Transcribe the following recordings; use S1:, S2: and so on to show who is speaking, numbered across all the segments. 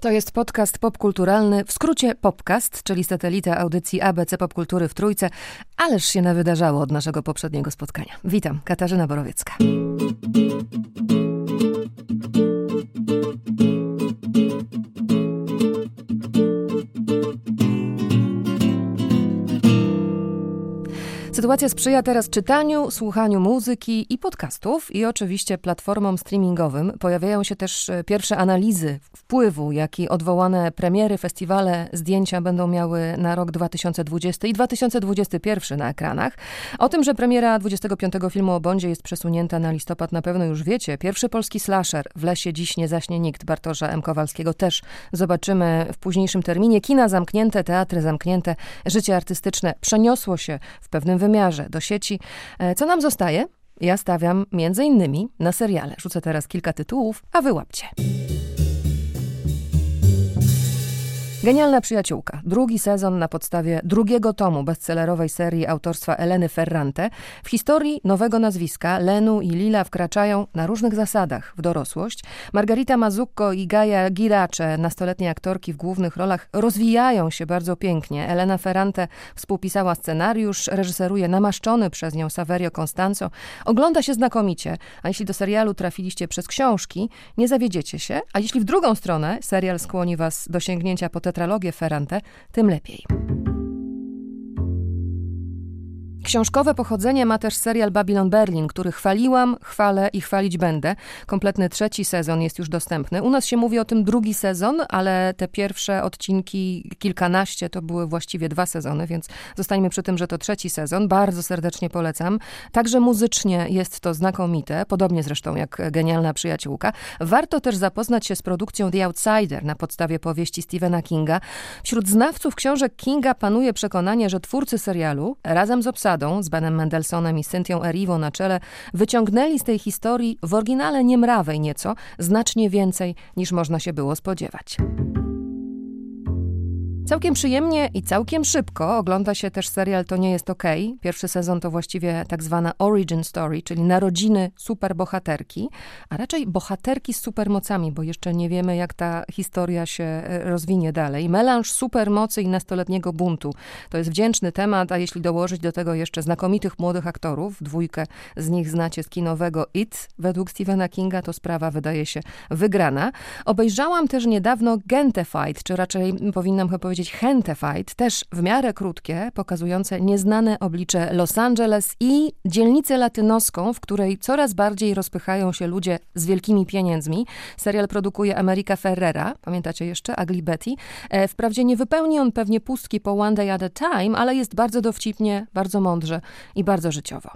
S1: To jest podcast popkulturalny, w skrócie Popcast, czyli satelita audycji ABC Popkultury w Trójce, ależ się nawydarzało od naszego poprzedniego spotkania. Witam, Katarzyna Borowiecka. Sytuacja sprzyja teraz czytaniu, słuchaniu muzyki i podcastów i oczywiście platformom streamingowym. Pojawiają się też e, pierwsze analizy wpływu, jaki odwołane premiery, festiwale, zdjęcia będą miały na rok 2020 i 2021 na ekranach. O tym, że premiera 25 filmu o Bondzie jest przesunięta na listopad na pewno już wiecie. Pierwszy polski slasher W lesie dziś nie zaśnie nikt Bartosza M. Kowalskiego też zobaczymy w późniejszym terminie. Kina zamknięte, teatry zamknięte, życie artystyczne przeniosło się w pewnym wymiarze wymiarze do sieci. E, co nam zostaje? Ja stawiam między innymi na seriale. Rzucę teraz kilka tytułów, a wy łapcie. Genialna przyjaciółka. Drugi sezon na podstawie drugiego tomu bestsellerowej serii autorstwa Eleny Ferrante. W historii nowego nazwiska Lenu i Lila wkraczają na różnych zasadach w dorosłość. Margarita Mazzucco i Gaia Giracze, nastoletnie aktorki w głównych rolach, rozwijają się bardzo pięknie. Elena Ferrante współpisała scenariusz, reżyseruje namaszczony przez nią Saverio Constanzo. Ogląda się znakomicie, a jeśli do serialu trafiliście przez książki, nie zawiedziecie się, a jeśli w drugą stronę serial skłoni was do sięgnięcia po tetralogię Ferrante, tym lepiej. Książkowe pochodzenie ma też serial Babylon Berlin, który chwaliłam, chwalę i chwalić będę. Kompletny trzeci sezon jest już dostępny. U nas się mówi o tym drugi sezon, ale te pierwsze odcinki, kilkanaście, to były właściwie dwa sezony, więc zostańmy przy tym, że to trzeci sezon. Bardzo serdecznie polecam. Także muzycznie jest to znakomite, podobnie zresztą jak Genialna Przyjaciółka. Warto też zapoznać się z produkcją The Outsider na podstawie powieści Stephena Kinga. Wśród znawców książek Kinga panuje przekonanie, że twórcy serialu razem z obsadą z Benem Mendelssohnem i Cynthią Erivo na czele, wyciągnęli z tej historii w oryginale niemrawej nieco, znacznie więcej niż można się było spodziewać. Całkiem przyjemnie i całkiem szybko ogląda się też serial To nie jest ok. Pierwszy sezon to właściwie tak zwana origin story, czyli narodziny superbohaterki, a raczej bohaterki z supermocami, bo jeszcze nie wiemy jak ta historia się e, rozwinie dalej. Melanż supermocy i nastoletniego buntu. To jest wdzięczny temat, a jeśli dołożyć do tego jeszcze znakomitych młodych aktorów, dwójkę z nich znacie z kinowego It, według Stephena Kinga to sprawa wydaje się wygrana. Obejrzałam też niedawno Gentefight, czy raczej powinnam chyba powiedzieć powiedzieć Hentefight, też w miarę krótkie, pokazujące nieznane oblicze Los Angeles i dzielnicę latynoską, w której coraz bardziej rozpychają się ludzie z wielkimi pieniędzmi. Serial produkuje America Ferrera, pamiętacie jeszcze, Ugly Betty. E, wprawdzie nie wypełni on pewnie pustki po One Day at a Time, ale jest bardzo dowcipnie, bardzo mądrze i bardzo życiowo.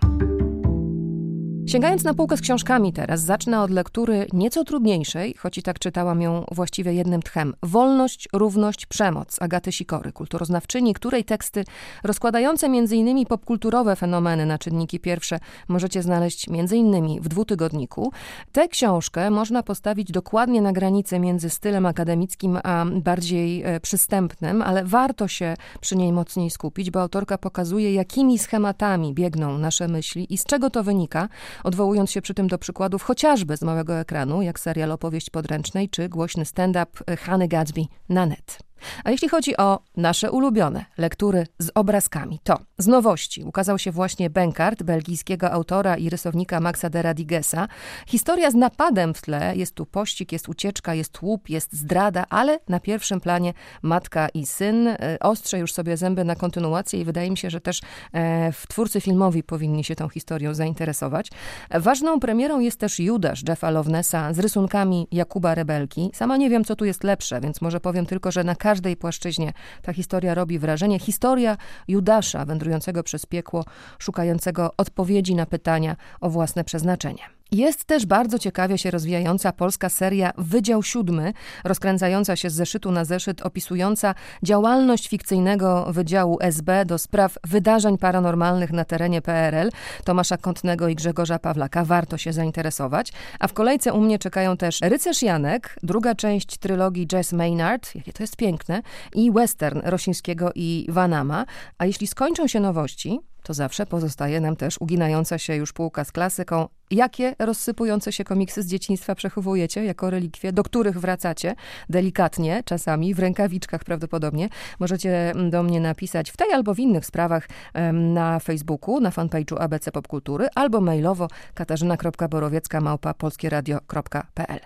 S1: Sięgając na półkę z książkami teraz, zacznę od lektury nieco trudniejszej, choć i tak czytałam ją właściwie jednym tchem. Wolność, równość, przemoc Agaty Sikory, kulturoznawczyni, której teksty rozkładające m.in. popkulturowe fenomeny na czynniki pierwsze możecie znaleźć m.in. w dwutygodniku. Tę książkę można postawić dokładnie na granicy między stylem akademickim a bardziej e, przystępnym, ale warto się przy niej mocniej skupić, bo autorka pokazuje, jakimi schematami biegną nasze myśli i z czego to wynika, odwołując się przy tym do przykładów chociażby z małego ekranu, jak serial Opowieść podręcznej, czy głośny stand-up Hany Gatsby na net. A jeśli chodzi o nasze ulubione lektury z obrazkami, to z nowości ukazał się właśnie Benkart, belgijskiego autora i rysownika Maxa de Radigesa. Historia z napadem w tle, jest tu pościg, jest ucieczka, jest łup, jest zdrada, ale na pierwszym planie matka i syn. E, ostrze już sobie zęby na kontynuację i wydaje mi się, że też e, w twórcy filmowi powinni się tą historią zainteresować. Ważną premierą jest też Judasz Jeffa Lovenessa z rysunkami Jakuba Rebelki. Sama nie wiem, co tu jest lepsze, więc może powiem tylko, że na każdej płaszczyźnie ta historia robi wrażenie. Historia Judasza wędrującego przez piekło, szukającego odpowiedzi na pytania o własne przeznaczenie. Jest też bardzo ciekawie się rozwijająca polska seria Wydział Siódmy, rozkręcająca się z zeszytu na zeszyt, opisująca działalność fikcyjnego Wydziału SB do spraw wydarzeń paranormalnych na terenie PRL Tomasza Kątnego i Grzegorza Pawlaka. Warto się zainteresować. A w kolejce u mnie czekają też Rycerz Janek, druga część trylogii Jess Maynard, jakie to jest piękne, i western Rosińskiego i Vanama. A jeśli skończą się nowości, to zawsze pozostaje nam też uginająca się już półka z klasyką jakie rozsypujące się komiksy z dzieciństwa przechowujecie jako relikwie, do których wracacie delikatnie, czasami w rękawiczkach prawdopodobnie. Możecie do mnie napisać w tej albo w innych sprawach na Facebooku, na fanpage'u ABC Popkultury albo mailowo katarzyna.borowiecka małpa polskieradio.pl.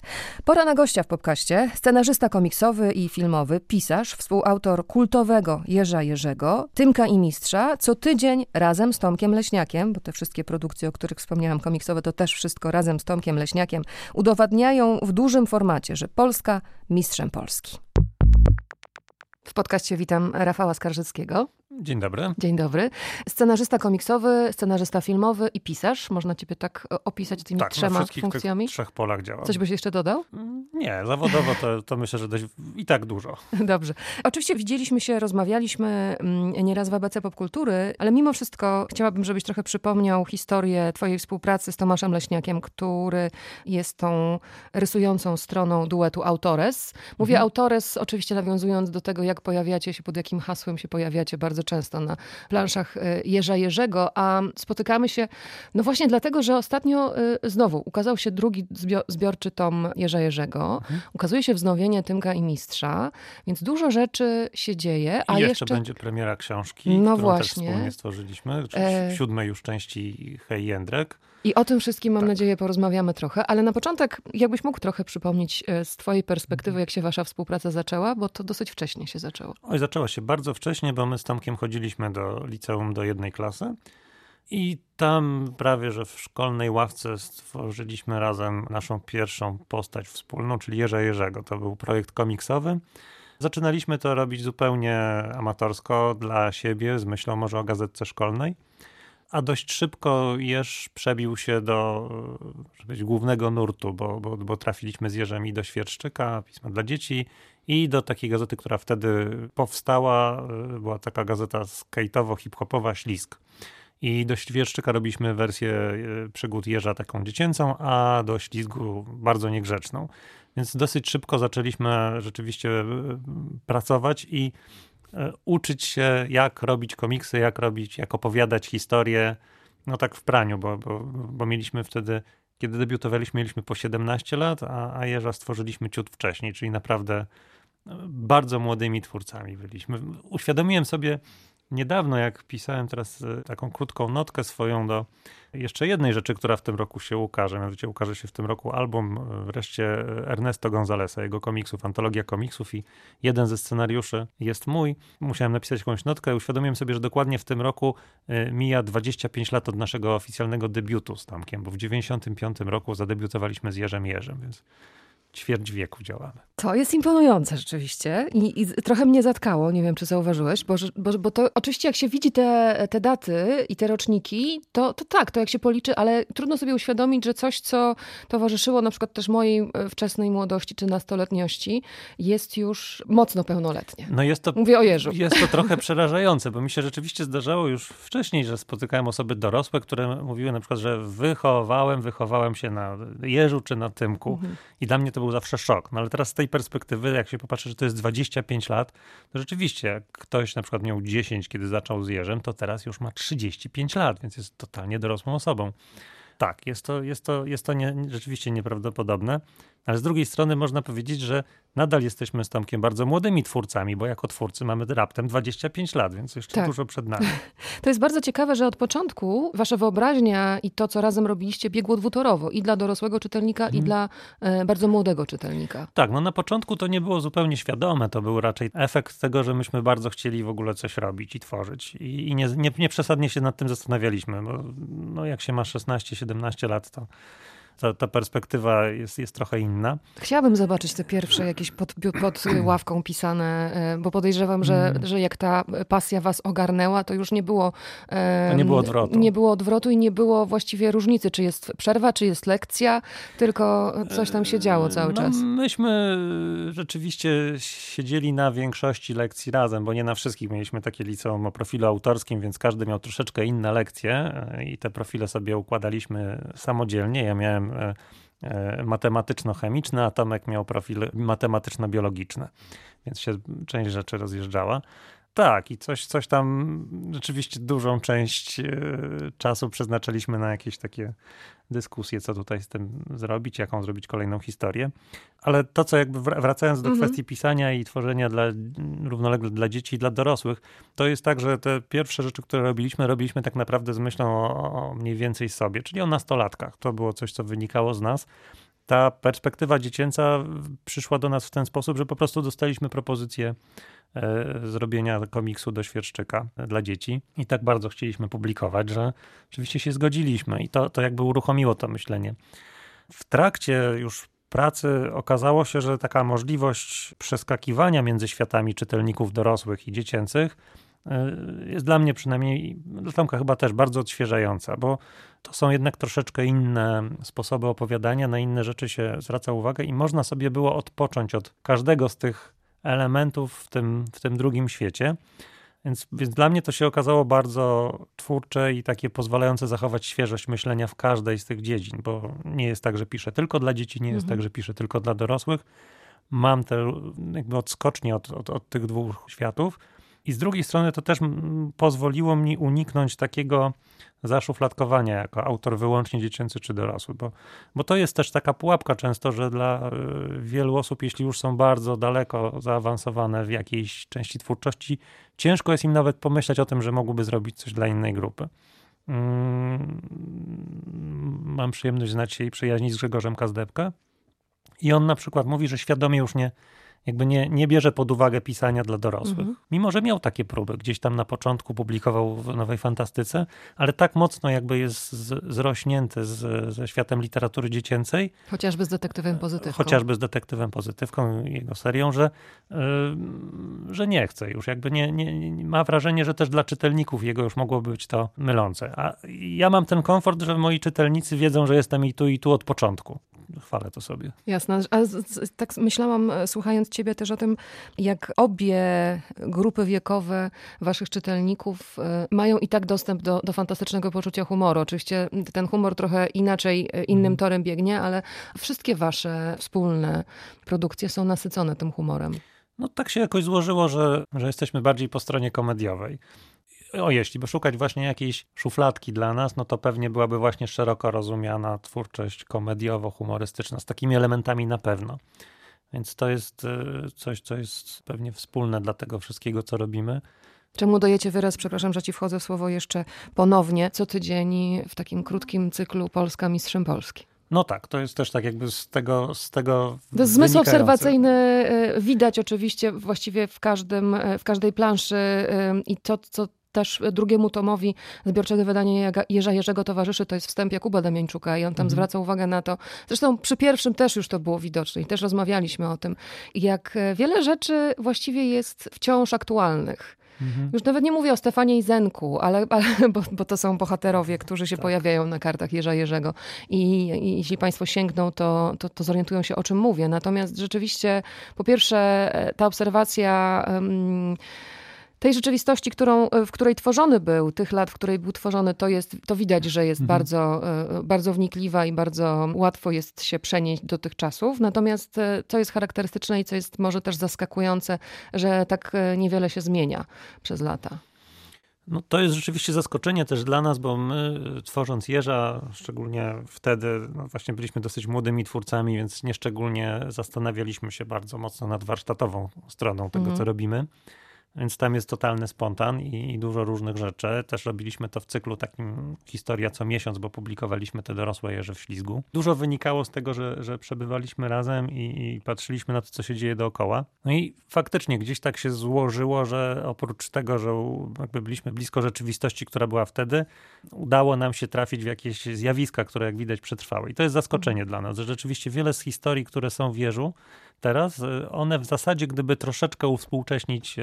S1: Pora na gościa w podcaście, scenarzysta komiksowy i filmowy, pisarz, współautor kultowego Jerza Jerzego, Tymka i Mistrza, co tydzień razem z Tomkiem Leśniakiem, bo te wszystkie produkcje, o których wspomniałam, komiksowe, to też wszystko razem z Tomkiem Leśniakiem, udowadniają w dużym formacie, że Polska mistrzem Polski. W podcaście witam Rafała Skarżyckiego.
S2: Dzień dobry.
S1: Dzień dobry. Scenarzysta komiksowy, scenarzysta filmowy i pisarz. Można ciebie tak e, opisać tymi
S2: tak,
S1: trzema
S2: na
S1: funkcjami?
S2: W trzech polach działam.
S1: Coś byś jeszcze dodał?
S2: Mm, nie, zawodowo to, to myślę, że dość, i tak dużo.
S1: Dobrze. Oczywiście widzieliśmy się, rozmawialiśmy mm, nieraz w ABC Popkultury, ale mimo wszystko chciałabym, żebyś trochę przypomniał historię twojej współpracy z Tomaszem Leśniakiem, który jest tą rysującą stroną duetu Autores. Mówię mhm. Autores oczywiście nawiązując do tego, jak pojawiacie się, pod jakim hasłem się pojawiacie bardzo często na planszach e, Jerza Jerzego, a spotykamy się no właśnie dlatego, że ostatnio e, znowu ukazał się drugi zbiorczy tom Jerza Jerzego. Mhm. Ukazuje się wznowienie Tymka i Mistrza, więc dużo rzeczy się dzieje.
S2: A I jeszcze, jeszcze będzie premiera książki, no którą właśnie. też wspólnie stworzyliśmy, e... w siódmej już części Hej Jędrek.
S1: I o tym wszystkim, mam tak. nadzieję, porozmawiamy trochę, ale na początek, jakbyś mógł trochę przypomnieć e, z Twojej perspektywy, jak się Wasza współpraca zaczęła, bo to dosyć wcześnie się zaczęło.
S2: Oj, zaczęła się bardzo wcześnie, bo my z Tomkiem chodziliśmy do liceum do jednej klasy. I tam prawie, że w szkolnej ławce stworzyliśmy razem naszą pierwszą postać wspólną, czyli Jerza Jerzego. To był projekt komiksowy. Zaczynaliśmy to robić zupełnie amatorsko dla siebie, z myślą może o gazetce szkolnej a dość szybko Jerz przebił się do być, głównego nurtu, bo, bo, bo trafiliśmy z Jerzem i do Świerszczyka, pisma dla dzieci, i do takiej gazety, która wtedy powstała. Była taka gazeta skate'owo-hip-hopowa Ślisk. I do Świerszczyka robiliśmy wersję e, przygód Jerza taką dziecięcą, a do Ślizgu bardzo niegrzeczną. Więc dosyć szybko zaczęliśmy rzeczywiście e, pracować i E, uczyć się, jak robić komiksy, jak robić, jak opowiadać historię, no tak w praniu, bo, bo, bo mieliśmy wtedy, kiedy debiutowaliśmy, mieliśmy po 17 lat, a, a Jerza stworzyliśmy ciut wcześniej, czyli naprawdę e, bardzo młodymi twórcami byliśmy. Uświadomiłem sobie niedawno, jak pisałem teraz e, taką krótką notkę swoją do jeszcze jednej rzeczy, która w tym roku się ukaże. Mianowicie ukaże się w tym roku album e, wreszcie Ernesto Gonzalesa, jego komiksów, antologia komiksów i jeden ze scenariuszy jest mój. Musiałem napisać jakąś notkę i uświadomiłem sobie, że dokładnie w tym roku e, mija 25 lat od naszego oficjalnego debiutu z Tomkiem, bo w 95 roku zadebiutowaliśmy z Jerzem Jerzem, więc ćwierć wieku działamy.
S1: To jest imponujące rzeczywiście I, i, trochę mnie zatkało, nie wiem czy zauważyłeś, bo, bo, bo to oczywiście jak się widzi te, te daty i te roczniki, to, to tak, to jak się policzy, ale trudno sobie uświadomić, że coś, co towarzyszyło na przykład też mojej e, wczesnej młodości czy nastoletniości, jest już mocno pełnoletnie. No jest to, Mówię o Jerzu.
S2: Jest to trochę przerażające, bo mi się rzeczywiście zdarzało już wcześniej, że spotykałem osoby dorosłe, które mówiły na przykład, że wychowałem, wychowałem się na Jerzu czy na Tymku mhm. i dla mnie to był zawsze szok. No ale teraz z tej perspektywy, jak się popatrzy, że to jest 25 lat, to rzeczywiście, jak ktoś na przykład miał 10, kiedy zaczął z Jerzem, to teraz już ma 35 lat, więc jest totalnie dorosłą osobą. Tak, jest to, jest to, jest to nie, rzeczywiście nieprawdopodobne, ale z drugiej strony można powiedzieć, że nadal jesteśmy z Tomkiem bardzo młodymi twórcami, bo jako twórcy mamy raptem 25 lat, więc jeszcze tak. dużo przed nami.
S1: To jest bardzo ciekawe, że od początku wasza wyobraźnia i to, co razem robiliście, biegło dwutorowo i dla dorosłego czytelnika, i mhm. dla e, bardzo młodego czytelnika.
S2: Tak, no na początku to nie było zupełnie świadome, to był raczej efekt tego, że myśmy bardzo chcieli w ogóle coś robić i tworzyć i, i nie, nie, nie przesadnie się nad tym zastanawialiśmy, bo no, jak się ma 16-17 lat, to ta, ta perspektywa jest, jest trochę inna.
S1: Chciałabym zobaczyć te pierwsze jakieś pod, pod ławką pisane, e, bo podejrzewam, że, mm. że jak ta pasja was ogarnęła, to już nie było...
S2: To nie było odwrotu.
S1: Nie było odwrotu i nie było właściwie różnicy, czy jest przerwa, czy jest lekcja, tylko coś tam się działo cały
S2: no,
S1: czas.
S2: Myśmy rzeczywiście siedzieli na większości lekcji razem, bo nie na wszystkich mieliśmy takie liceum o profilu autorskim, więc każdy miał troszeczkę inne lekcje e, i te profile sobie układaliśmy samodzielnie. Ja miałem E, e, matematyczno-chemiczny, a Tomek miał profil matematyczno-biologiczny, więc się część rzeczy rozjeżdżała. Tak, i coś, coś tam rzeczywiście dużą część e, czasu przeznaczaliśmy na jakieś takie dyskusje, co tutaj z tym zrobić, jaką zrobić kolejną historię. Ale to, co jakby wracając do mhm. kwestii pisania i tworzenia dla, równolegle dla dzieci i dla dorosłych, to jest tak, że te pierwsze rzeczy, które robiliśmy, robiliśmy tak naprawdę z myślą o, o mniej więcej sobie, czyli o nastolatkach. To było coś, co wynikało z nas ta perspektywa dziecięca przyszła do nas w ten sposób, że po prostu dostaliśmy propozycję zrobienia komiksu do świerszczyka dla dzieci i tak bardzo chcieliśmy publikować, że oczywiście się zgodziliśmy i to, to jakby uruchomiło to myślenie. W trakcie już pracy okazało się, że taka możliwość przeskakiwania między światami czytelników dorosłych i dziecięcych e, jest dla mnie przynajmniej, dla Tomka chyba też bardzo odświeżająca, bo to są jednak troszeczkę inne sposoby opowiadania, na inne rzeczy się zwraca uwagę i można sobie było odpocząć od każdego z tych elementów w tym, w tym drugim świecie. Więc, więc dla mnie to się okazało bardzo twórcze i takie pozwalające zachować świeżość myślenia w każdej z tych dziedzin, bo nie jest tak, że piszę tylko dla dzieci, nie jest mhm. tak, że piszę tylko dla dorosłych. Mam te jakby odskocznie od, od, od tych dwóch światów. I z drugiej strony to też pozwoliło mi uniknąć takiego zaszufladkowania jako autor wyłącznie dziecięcy czy dorosły, bo, bo to jest też taka pułapka często, że dla y, wielu osób, jeśli już są bardzo daleko zaawansowane w jakiejś części twórczości, ciężko jest im nawet pomyśleć o tym, że mogłyby zrobić coś dla innej grupy. Mm, mam przyjemność znać się i przyjaźnić z Grzegorzem Kazdebkę i on na przykład mówi, że świadomie już nie jakby nie, nie bierze pod uwagę pisania dla dorosłych. Mhm. Mimo, że miał takie próby, gdzieś tam na początku publikował w Nowej Fantastyce, ale tak mocno jakby jest z, zrośnięty z, ze światem literatury dziecięcej.
S1: Chociażby z detektywem pozytywką.
S2: Chociażby z detektywem pozytywką, jego serią, że, yy, że nie chce już. Jakby nie, nie, nie, ma wrażenie, że też dla czytelników jego już mogłoby być to mylące. A ja mam ten komfort, że moi czytelnicy wiedzą, że jestem i tu, i tu od początku chwalę to sobie.
S1: Jasne. A tak myślałam, e, słuchając ciebie też o tym, jak obie grupy wiekowe waszych czytelników e, mają i tak dostęp do, do fantastycznego poczucia humoru. Oczywiście ten humor trochę inaczej, e, innym mm. torem biegnie, ale wszystkie wasze wspólne produkcje są nasycone tym humorem.
S2: No tak się jakoś złożyło, że, że jesteśmy bardziej po stronie komediowej o jeśli by szukać właśnie jakiejś szufladki dla nas, no to pewnie byłaby właśnie szeroko rozumiana twórczość komediowo-humorystyczna, z takimi elementami na pewno. Więc to jest y, coś, co jest pewnie wspólne dla tego wszystkiego, co robimy.
S1: Czemu dajecie wyraz, przepraszam, że ci wchodzę w słowo jeszcze ponownie, co tydzień w takim krótkim cyklu Polska Mistrzem Polski?
S2: No tak, to jest też tak jakby z tego. Z tego
S1: to jest zmysł obserwacyjny y, widać oczywiście właściwie w, każdym, y, w każdej planszy i to, co też drugiemu tomowi zbiorczego wydania Jerza Jerzego towarzyszy, to jest wstęp Jakuba Damiańczuka i on tam mhm. zwraca uwagę na to. Zresztą przy pierwszym też już to było widoczne i też rozmawialiśmy o tym, jak wiele rzeczy właściwie jest wciąż aktualnych. Mhm. Już nawet nie mówię o Stefanie i Zenku, ale, ale bo, bo, to są bohaterowie, którzy się tak. pojawiają na kartach Jerza Jerzego. I, I, jeśli Państwo sięgną, to, to, to, zorientują się, o czym mówię. Natomiast rzeczywiście, po pierwsze, ta obserwacja. Um, tej rzeczywistości, którą, e, w której tworzony był, tych lat, w której był tworzony, to, jest, to widać, że jest mhm. bardzo, e, bardzo wnikliwa i bardzo łatwo jest się przenieść do tych czasów. Natomiast e, co jest charakterystyczne i co jest może też zaskakujące, że tak niewiele się zmienia przez lata.
S2: No, to jest rzeczywiście zaskoczenie też dla nas, bo my tworząc Jeża, szczególnie wtedy, no właśnie byliśmy dosyć młodymi twórcami, więc nieszczególnie zastanawialiśmy się bardzo mocno nad warsztatową stroną tego, mhm. co robimy. Więc tam jest totalny spontan i, i, dużo różnych rzeczy. Też robiliśmy to w cyklu takim historia co miesiąc, bo publikowaliśmy te dorosłe jeże w ślizgu. Dużo wynikało z tego, że, że przebywaliśmy razem i, i, patrzyliśmy na to, co się dzieje dookoła. No i faktycznie gdzieś tak się złożyło, że oprócz tego, że jakby byliśmy blisko rzeczywistości, która była wtedy, udało nam się trafić w jakieś zjawiska, które jak widać przetrwały. I to jest zaskoczenie dla nas, że rzeczywiście wiele z historii, które są w jeżu, teraz, y, one w zasadzie, gdyby troszeczkę uwspółcześnić y,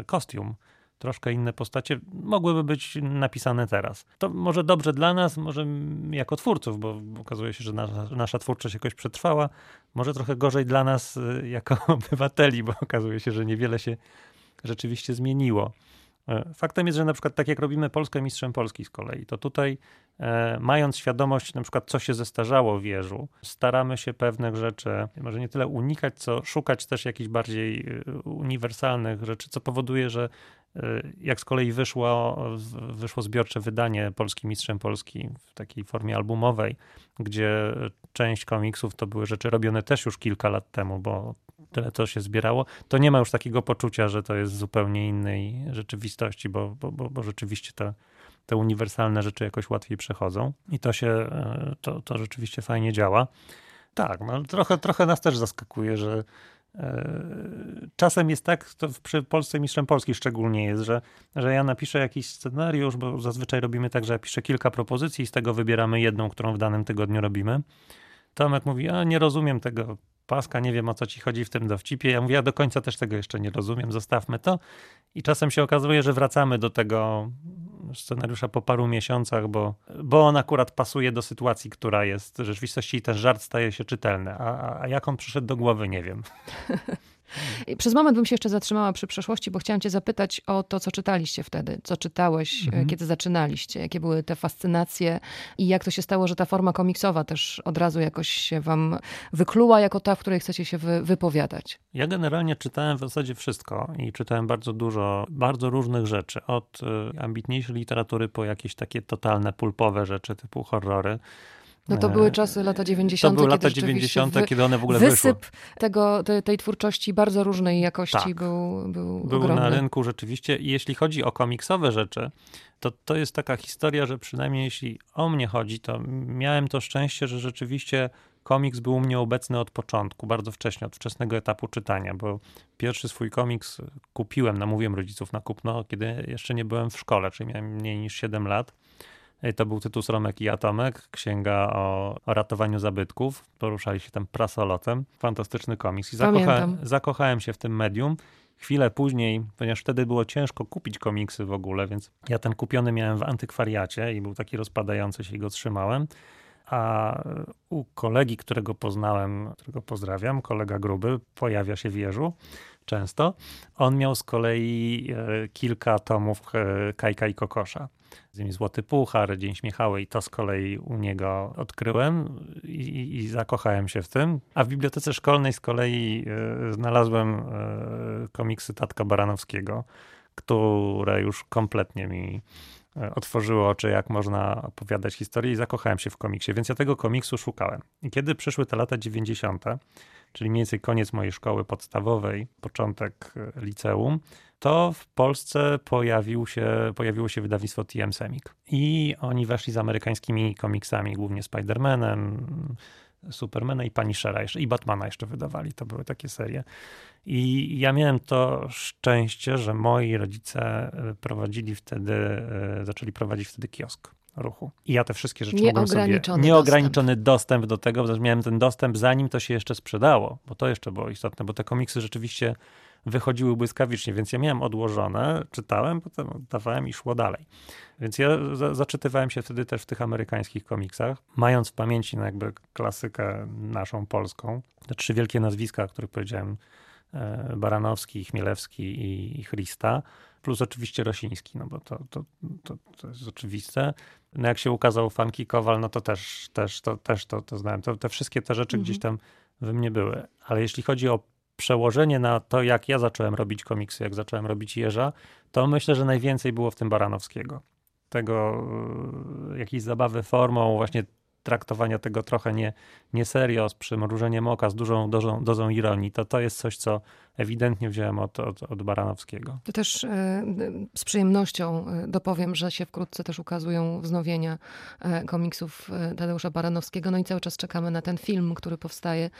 S2: y, kostium, troszkę inne postacie, mogłyby być napisane teraz. To może dobrze dla nas, może jako twórców, bo okazuje się, że nasza, nasza twórczość jakoś przetrwała, może trochę gorzej dla nas jako obywateli, bo okazuje się, że niewiele się rzeczywiście zmieniło. E, faktem jest, że na przykład tak jak robimy Polskę Mistrzem Polski z kolei, to tutaj e, mając świadomość na przykład co się zestarzało w wieżu, staramy się pewnych rzeczy może nie tyle unikać, co szukać też jakichś bardziej e, uniwersalnych rzeczy, co powoduje, że jak z kolei wyszło, wyszło zbiorcze wydanie Polski Mistrzem Polski w takiej formie albumowej, gdzie część komiksów to były rzeczy robione też już kilka lat temu, bo tyle to się zbierało, to nie ma już takiego poczucia, że to jest zupełnie innej rzeczywistości, bo, bo, bo, bo rzeczywiście te, te uniwersalne rzeczy jakoś łatwiej przechodzą i to się, e, to, to rzeczywiście fajnie działa. Tak, no, trochę, trochę nas też zaskakuje, że e, Czasem jest tak, to przy Polsce Mistrzem Polski szczególnie jest, że, że ja napiszę jakiś scenariusz, bo zazwyczaj robimy tak, że ja piszę kilka propozycji i z tego wybieramy jedną, którą w danym tygodniu robimy. Tomek mówi, a nie rozumiem tego paska, nie wiem o co ci chodzi w tym dowcipie. Ja mówię, ja do końca też tego jeszcze nie rozumiem, zostawmy to. I czasem się okazuje, że wracamy do tego scenariusza po paru miesiącach, bo, bo on akurat pasuje do sytuacji, która jest w rzeczywistości i ten żart staje się czytelny. A, a jak on przyszedł do głowy, nie wiem.
S1: Przez moment bym się jeszcze zatrzymała przy przeszłości, bo chciałam cię zapytać o to, co czytaliście wtedy, co czytałeś, mhm. kiedy zaczynaliście, jakie były te fascynacje i jak to się stało, że ta forma komiksowa też od razu jakoś się wam wykluła jako ta, w której chcecie się wy, wypowiadać.
S2: Ja generalnie czytałem w zasadzie wszystko i czytałem bardzo dużo, bardzo różnych rzeczy, od y, ambitniejszej literatury po jakieś takie totalne pulpowe rzeczy typu horrory.
S1: No to były czasy lata 90.
S2: To były lata 90., wy, kiedy one w ogóle
S1: wysyp
S2: wyszły.
S1: tego, tej, tej twórczości bardzo różnej jakości tak. był, był,
S2: był
S1: ogromny.
S2: na rynku rzeczywiście. I jeśli chodzi o komiksowe rzeczy, to to jest taka historia, że przynajmniej jeśli o mnie chodzi, to miałem to szczęście, że rzeczywiście komiks był u mnie obecny od początku, bardzo wcześnie, od wczesnego etapu czytania, bo pierwszy swój komiks kupiłem, namówiłem rodziców na kupno, kiedy jeszcze nie byłem w szkole, czyli miałem mniej niż 7 lat. To był tytuł Sromek i Atomek, księga o, o ratowaniu zabytków. Poruszali się tam prasolotem. Fantastyczny komiks. I zakocha, zakochałem się w tym medium. Chwilę później, ponieważ wtedy było ciężko kupić komiksy w ogóle, więc ja ten kupiony miałem w antykwariacie i był taki rozpadający się i go trzymałem. A u kolegi, którego poznałem, którego pozdrawiam, kolega gruby, pojawia się w Jeżu często. On miał z kolei e, kilka tomów e, Kajka i Kokosza. Z Złoty Puchar, Dzień Śmiechały i to z kolei u niego odkryłem i, i zakochałem się w tym. A w bibliotece szkolnej z kolei e, znalazłem komiksy Tatka Baranowskiego, które już kompletnie mi otworzyły oczy, jak można opowiadać historię i zakochałem się w komiksie, więc ja tego komiksu szukałem. I kiedy przyszły te lata 90., czyli mniej więcej koniec mojej szkoły podstawowej, początek e, liceum, to w Polsce pojawił się, pojawiło się wydawnictwo TM Semik. I oni weszli z amerykańskimi komiksami, głównie Spider-Manem, Supermana i Punishera jeszcze, i Batmana jeszcze wydawali. To były takie serie. I ja miałem to szczęście, że moi rodzice e, prowadzili wtedy, e, zaczęli prowadzić wtedy kiosk ruchu. I ja te wszystkie rzeczy mogłem sobie... Nieograniczony dostęp. dostęp do tego, bo miałem ten dostęp zanim to się jeszcze sprzedało, bo to jeszcze było istotne, bo te komiksy rzeczywiście wychodziły błyskawicznie, więc ja miałem odłożone, czytałem, potem oddawałem i szło dalej. Więc ja za, zaczytywałem się wtedy też w tych amerykańskich komiksach, mając w pamięci no jakby klasykę naszą polską. Te trzy wielkie nazwiska, o których powiedziałem, e, Baranowski, Chmielewski i, i Christa, plus oczywiście Rosiński, no bo to, to, to, to jest oczywiste. No jak się ukazał Funky Kowal, no to też, też, to, też to, to znałem. To, te wszystkie te rzeczy mhm. gdzieś tam we mnie były. Ale jeśli chodzi o przełożenie na to, jak ja zacząłem robić komiksy, jak zacząłem robić Jeża, to myślę, że najwięcej było w tym Baranowskiego. Tego e, jakiejś zabawy formą, właśnie traktowania tego trochę nie, nie serio, z przymrużeniem oka, z dużą dozą, dozą ironii, to to jest coś, co ewidentnie wziąłem od, od, od Baranowskiego.
S1: To też e, z przyjemnością e, dopowiem, że się wkrótce też ukazują wznowienia e, komiksów Tadeusza Baranowskiego. No i cały czas czekamy na ten film, który powstaje,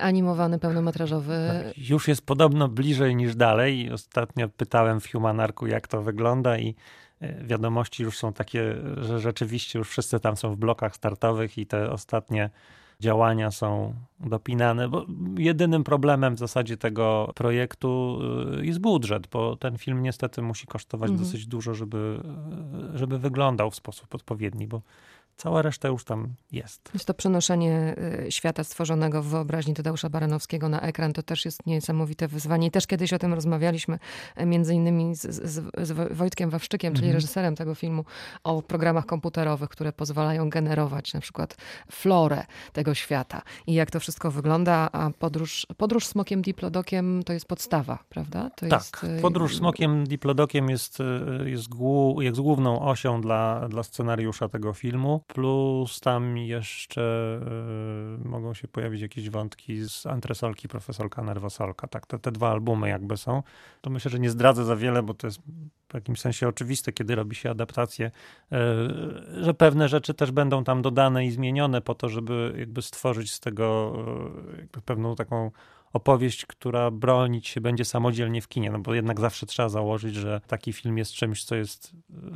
S1: animowany, pełnometrażowy.
S2: Tak, już jest podobno bliżej niż dalej. Ostatnio pytałem w Humanarku, jak to wygląda i wiadomości już są takie, że rzeczywiście już wszyscy tam są w blokach startowych i te ostatnie działania są dopinane, bo jedynym problemem w zasadzie tego projektu y, jest budżet, bo ten film niestety musi kosztować mhm. dosyć dużo, żeby, żeby wyglądał w sposób odpowiedni, bo Cała reszta już tam jest.
S1: Jest to przenoszenie y, świata stworzonego w wyobraźni Tadeusza Baranowskiego na ekran. To też jest niesamowite wyzwanie. I też kiedyś o tym rozmawialiśmy, e, między innymi z, z, z Wojtkiem Wawszczykiem, czyli mhm. reżyserem tego filmu, o programach komputerowych, które pozwalają generować na przykład florę tego świata i jak to wszystko wygląda. A podróż, podróż smokiem diplodokiem to jest podstawa, prawda? To
S2: tak,
S1: jest,
S2: y, podróż smokiem diplodokiem jest, y, jest, głu, jest główną osią dla, dla scenariusza tego filmu plus tam jeszcze y, mogą się pojawić jakieś wątki z antresolki, profesorka, nerwosolka. Tak, te, te dwa albumy jakby są. To myślę, że nie zdradzę za wiele, bo to jest w jakimś sensie oczywiste, kiedy robi się adaptację, y, że pewne rzeczy też będą tam dodane i zmienione po to, żeby jakby stworzyć z tego y, pewną taką opowieść, która bronić się będzie samodzielnie w kinie, no bo jednak zawsze trzeba założyć, że taki film jest czymś, co jest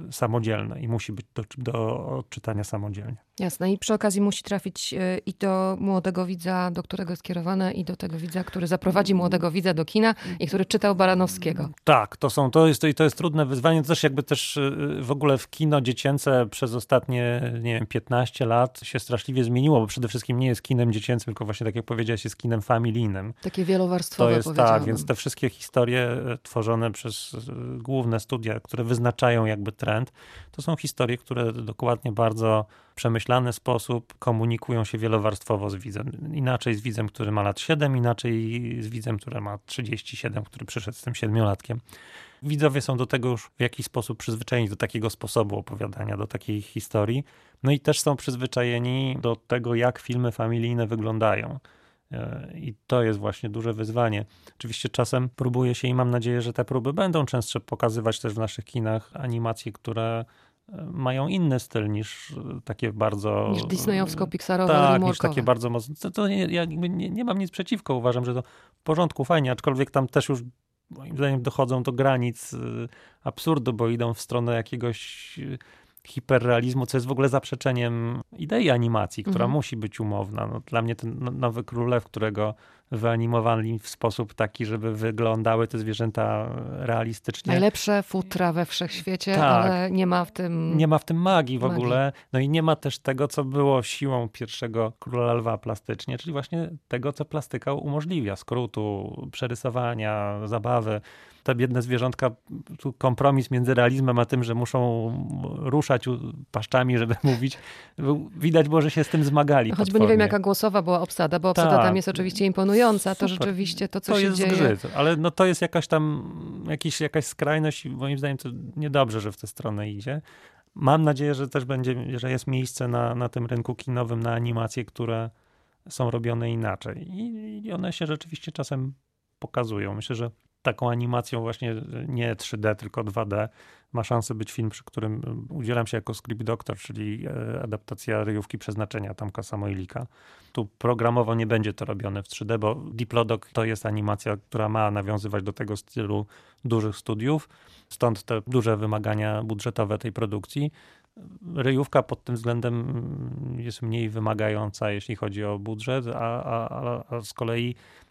S2: e, samodzielne i musi być do, do odczytania samodzielnie.
S1: Jasne. I przy okazji musi trafić e, i do młodego widza, do którego jest kierowane, i do tego widza, który zaprowadzi młodego widza do kina i który czytał Baranowskiego.
S2: Tak, to są, to jest, to jest trudne wyzwanie. To też jakby też e, w ogóle w kino dziecięce przez ostatnie, nie wiem, 15 lat się straszliwie zmieniło, bo przede wszystkim nie jest kinem dziecięcym, tylko właśnie tak jak powiedziałeś, jest kinem familijnym.
S1: Takie wielowarstwowe,
S2: To jest tak, więc te wszystkie historie e, tworzone przez główne studia, które wyznaczają jakby trend, to są historie, które dokładnie bardzo przemyślany sposób komunikują się wielowarstwowo z widzem. Inaczej z widzem, który ma lat 7, inaczej z widzem, który ma 37, który przyszedł z tym siedmiolatkiem. Widzowie są do tego już w jakiś sposób przyzwyczajeni, do takiego sposobu opowiadania, do takiej historii. No i też są przyzwyczajeni do tego, jak filmy familijne wyglądają. E, I to jest właśnie duże wyzwanie. Oczywiście czasem próbuje się i mam nadzieję, że te próby będą częstsze pokazywać też w naszych kinach animacje, które mają inny styl niż takie bardzo...
S1: Niż disneyowsko-pixarowe,
S2: Tak, niż takie bardzo mocne. To, to nie, ja nie, nie mam nic przeciwko, uważam, że to w porządku, fajnie, aczkolwiek tam też już moim zdaniem dochodzą do granic absurdu, bo idą w stronę jakiegoś hiperrealizmu, co jest w ogóle zaprzeczeniem idei animacji, która mhm. musi być umowna. No, dla mnie ten no, nowy królew, którego wyanimowali w sposób taki, żeby wyglądały te zwierzęta realistycznie.
S1: Najlepsze futra we wszechświecie, tak. ale nie ma w tym...
S2: Nie ma w tym magii w magii. ogóle. No i nie ma też tego, co było siłą pierwszego Króla Lwa plastycznie, czyli właśnie tego, co plastyka umożliwia. Skrótu, przerysowania, zabawy te biedne zwierzątka, tu kompromis między realizmem a tym, że muszą ruszać paszczami, żeby mówić. Widać było, że się z tym zmagali.
S1: Choćby potwornie. nie wiem, jaka głosowa była obsada, bo obsada tak. tam jest oczywiście imponująca, to rzeczywiście to, co
S2: to
S1: się
S2: jest
S1: dzieje.
S2: Zgrzyt, ale no to jest jakaś tam jakiś, jakaś skrajność i moim zdaniem to niedobrze, że w tę stronę idzie. Mam nadzieję, że też będzie, że jest miejsce na, na tym rynku kinowym na animacje, które są robione inaczej. I, I one się rzeczywiście czasem pokazują. Myślę, że taką animacją właśnie nie 3D, tylko 2D. Ma szansę być film, przy którym udzielam się jako script doctor, czyli e, adaptacja ryjówki przeznaczenia Tomka Samoilika. Tu programowo nie będzie to robione w 3D, bo Diplodok to jest animacja, która ma nawiązywać do tego stylu dużych studiów, stąd te duże wymagania budżetowe tej produkcji. Ryjówka pod tym względem jest mniej wymagająca, jeśli chodzi o budżet, a, a, a z kolei Mm,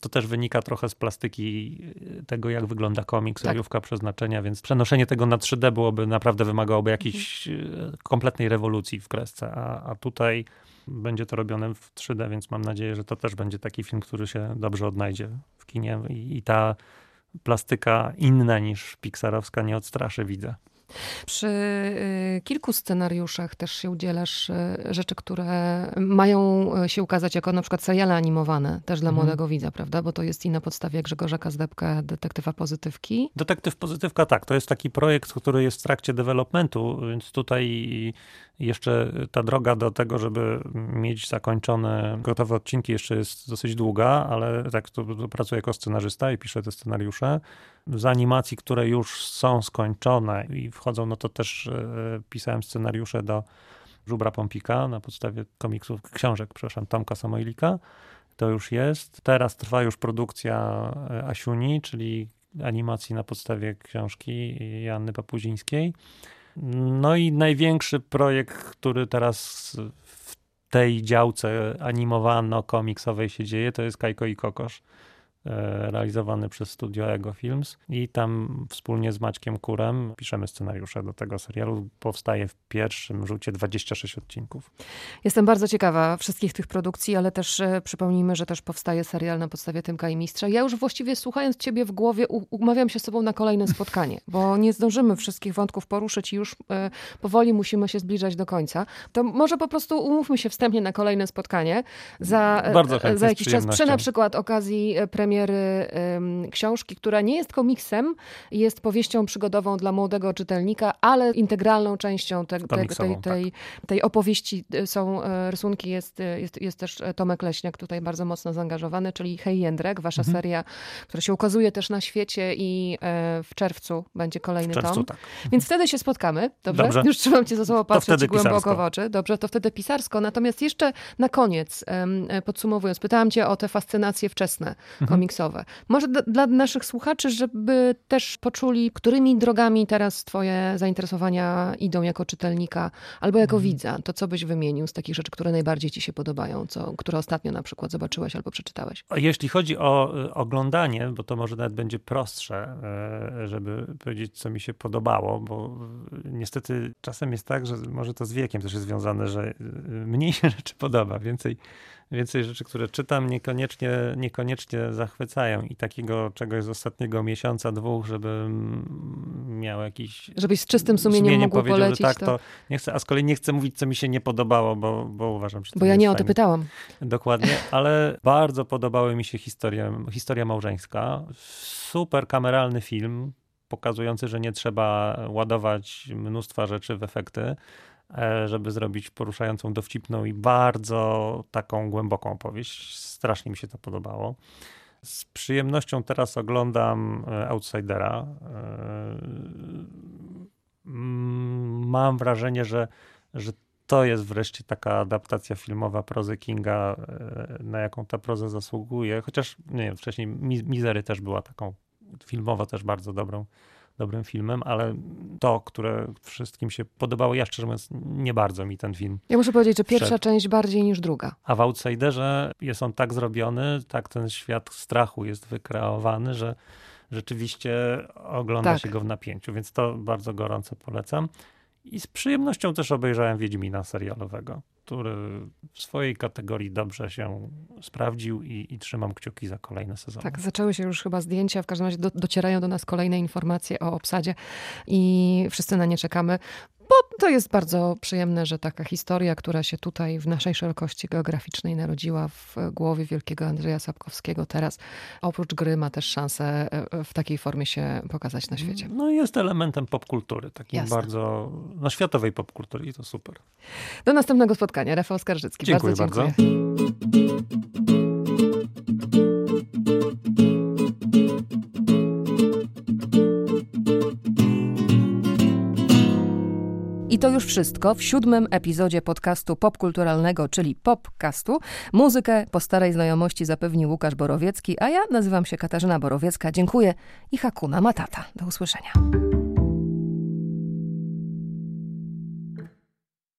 S2: to też wynika trochę z plastyki y, tego, jak wygląda komiks, tak. przeznaczenia, więc przenoszenie tego na 3D byłoby naprawdę wymagałoby jakiejś mhm. kompletnej rewolucji w kresce, a, a tutaj będzie to robione w 3D, więc mam nadzieję, że to też będzie taki film, który się dobrze odnajdzie w kinie i, i ta plastyka inna niż pixarowska nie odstraszy widza.
S1: Przy y, kilku scenariuszach też się udzielasz y, rzeczy, które mają y, się ukazać jako na przykład seriale animowane, też dla mhm. młodego widza, prawda? Bo to jest i na podstawie Grzegorza Kazdebka, Detektywa Pozytywki.
S2: Detektyw Pozytywka, tak. To jest taki projekt, który jest w trakcie developmentu, więc tutaj jeszcze ta droga do tego, żeby mieć zakończone gotowe odcinki jeszcze jest dosyć długa, ale tak to, to pracuję jako scenarzysta i piszę te scenariusze. Z animacji, które już są skończone i wchodzą, no to też e, pisałem scenariusze do Żubra Pompika na podstawie komiksów, książek, przepraszam, Tomka Samoilika. To już jest. Teraz trwa już produkcja e, Asiuni, czyli animacji na podstawie książki Janny Papuzińskiej. No i największy projekt, który teraz w tej działce animowano-komiksowej się dzieje, to jest Kajko i Kokosz. E, realizowany przez studio Ego Films i tam wspólnie z Maćkiem Kurem piszemy scenariusze do tego serialu. Powstaje w pierwszym rzucie 26 odcinków.
S1: Jestem bardzo ciekawa wszystkich tych produkcji, ale też e, przypomnijmy, że też powstaje serial na podstawie Tymka i Mistrza. Ja już właściwie słuchając ciebie w głowie umawiam się z sobą na kolejne spotkanie, bo nie zdążymy wszystkich wątków poruszyć i już e, powoli musimy się zbliżać do końca. To może po prostu umówmy się wstępnie na kolejne spotkanie za, za jakiś czas, przy na przykład okazji premiery książki, która nie jest komiksem, jest powieścią przygodową dla młodego czytelnika, ale integralną częścią te, te, tej, tej, tej opowieści y, są e, rysunki, jest, y, jest, jest też e, Tomek Leśniak tutaj bardzo mocno zaangażowany, czyli Hej Jędrek, wasza mhm. seria, która się ukazuje też na świecie i e, w czerwcu będzie kolejny
S2: w czerwcu,
S1: tom.
S2: Tak.
S1: Więc wtedy się spotkamy, dobrze? dobrze. Już trzymam cię za słowo, patrzeć głęboko w oczy. Dobrze, to wtedy pisarsko. Natomiast jeszcze na koniec, podsumowując, pytałam cię o te fascynacje wczesne mhm. Komiksowe. Może dla naszych słuchaczy, żeby też poczuli, którymi drogami teraz twoje zainteresowania idą jako czytelnika albo jako mhm. widza. To co byś wymienił z takich rzeczy, które najbardziej ci się podobają, co, które ostatnio na przykład zobaczyłeś albo przeczytałeś?
S2: Jeśli chodzi o y, oglądanie, bo to może nawet będzie prostsze, y, żeby powiedzieć, co mi się podobało, bo y, niestety czasem jest tak, że może to z wiekiem też jest związane, że mniej się rzeczy podoba, więcej więcej rzeczy, które czytam, niekoniecznie, niekoniecznie zachwycają. I takiego czegoś z ostatniego miesiąca, dwóch, żebym miał jakiś.
S1: Żebyś z czystym sumieniem, sumieniem mógł powiedział, polecić.
S2: Że tak, to... to nie chcę, a z kolei nie chcę mówić, co mi się nie podobało, bo, bo uważam, że to
S1: Bo ja nie o to pytałam.
S2: Dokładnie, ale bardzo podobały mi się historia, historia małżeńska. Super kameralny film, pokazujący, że nie trzeba ładować mnóstwa rzeczy w efekty żeby zrobić poruszającą, dowcipną i bardzo taką głęboką opowieść. Strasznie mi się to podobało. Z przyjemnością teraz oglądam e, Outsidera. E, mam wrażenie, że, że to jest wreszcie taka adaptacja filmowa prozy Kinga, na jaką ta proza zasługuje. Chociaż, nie wiem, wcześniej Mizery też była taką filmowo też bardzo dobrą dobrym filmem, ale to, które wszystkim się podobało, ja szczerze mówiąc, nie bardzo mi ten film.
S1: Ja muszę powiedzieć, że pierwsza wszedł. część bardziej niż druga.
S2: A w Outsiderze jest on tak zrobiony, tak ten świat strachu jest wykreowany, że rzeczywiście ogląda tak. się go w napięciu, więc to bardzo gorąco polecam. I z przyjemnością też obejrzałem Wiedźmina serialowego, który w swojej kategorii dobrze się sprawdził i, i trzymam kciuki za kolejne sezony.
S1: Tak, zaczęły się już chyba zdjęcia, w każdym razie do, docierają do nas kolejne informacje o obsadzie i wszyscy na nie czekamy. To jest bardzo przyjemne, że taka historia, która się tutaj w naszej szerokości geograficznej narodziła w głowie wielkiego Andrzeja Sapkowskiego, teraz oprócz gry ma też szansę e, w takiej formie się pokazać na świecie.
S2: No i jest elementem popkultury, takim Jasne. bardzo, no światowej popkultury i to super.
S1: Do następnego spotkania. Rafał Skarżycki.
S2: Dziękuję
S1: bardzo.
S2: Dziękuję.
S1: I to już wszystko w siódmym epizodzie podcastu popkulturalnego, czyli Popcastu. Muzykę po starej znajomości zapewnił Łukasz Borowiecki, a ja nazywam się Katarzyna Borowiecka. Dziękuję i Hakuna Matata. Do usłyszenia.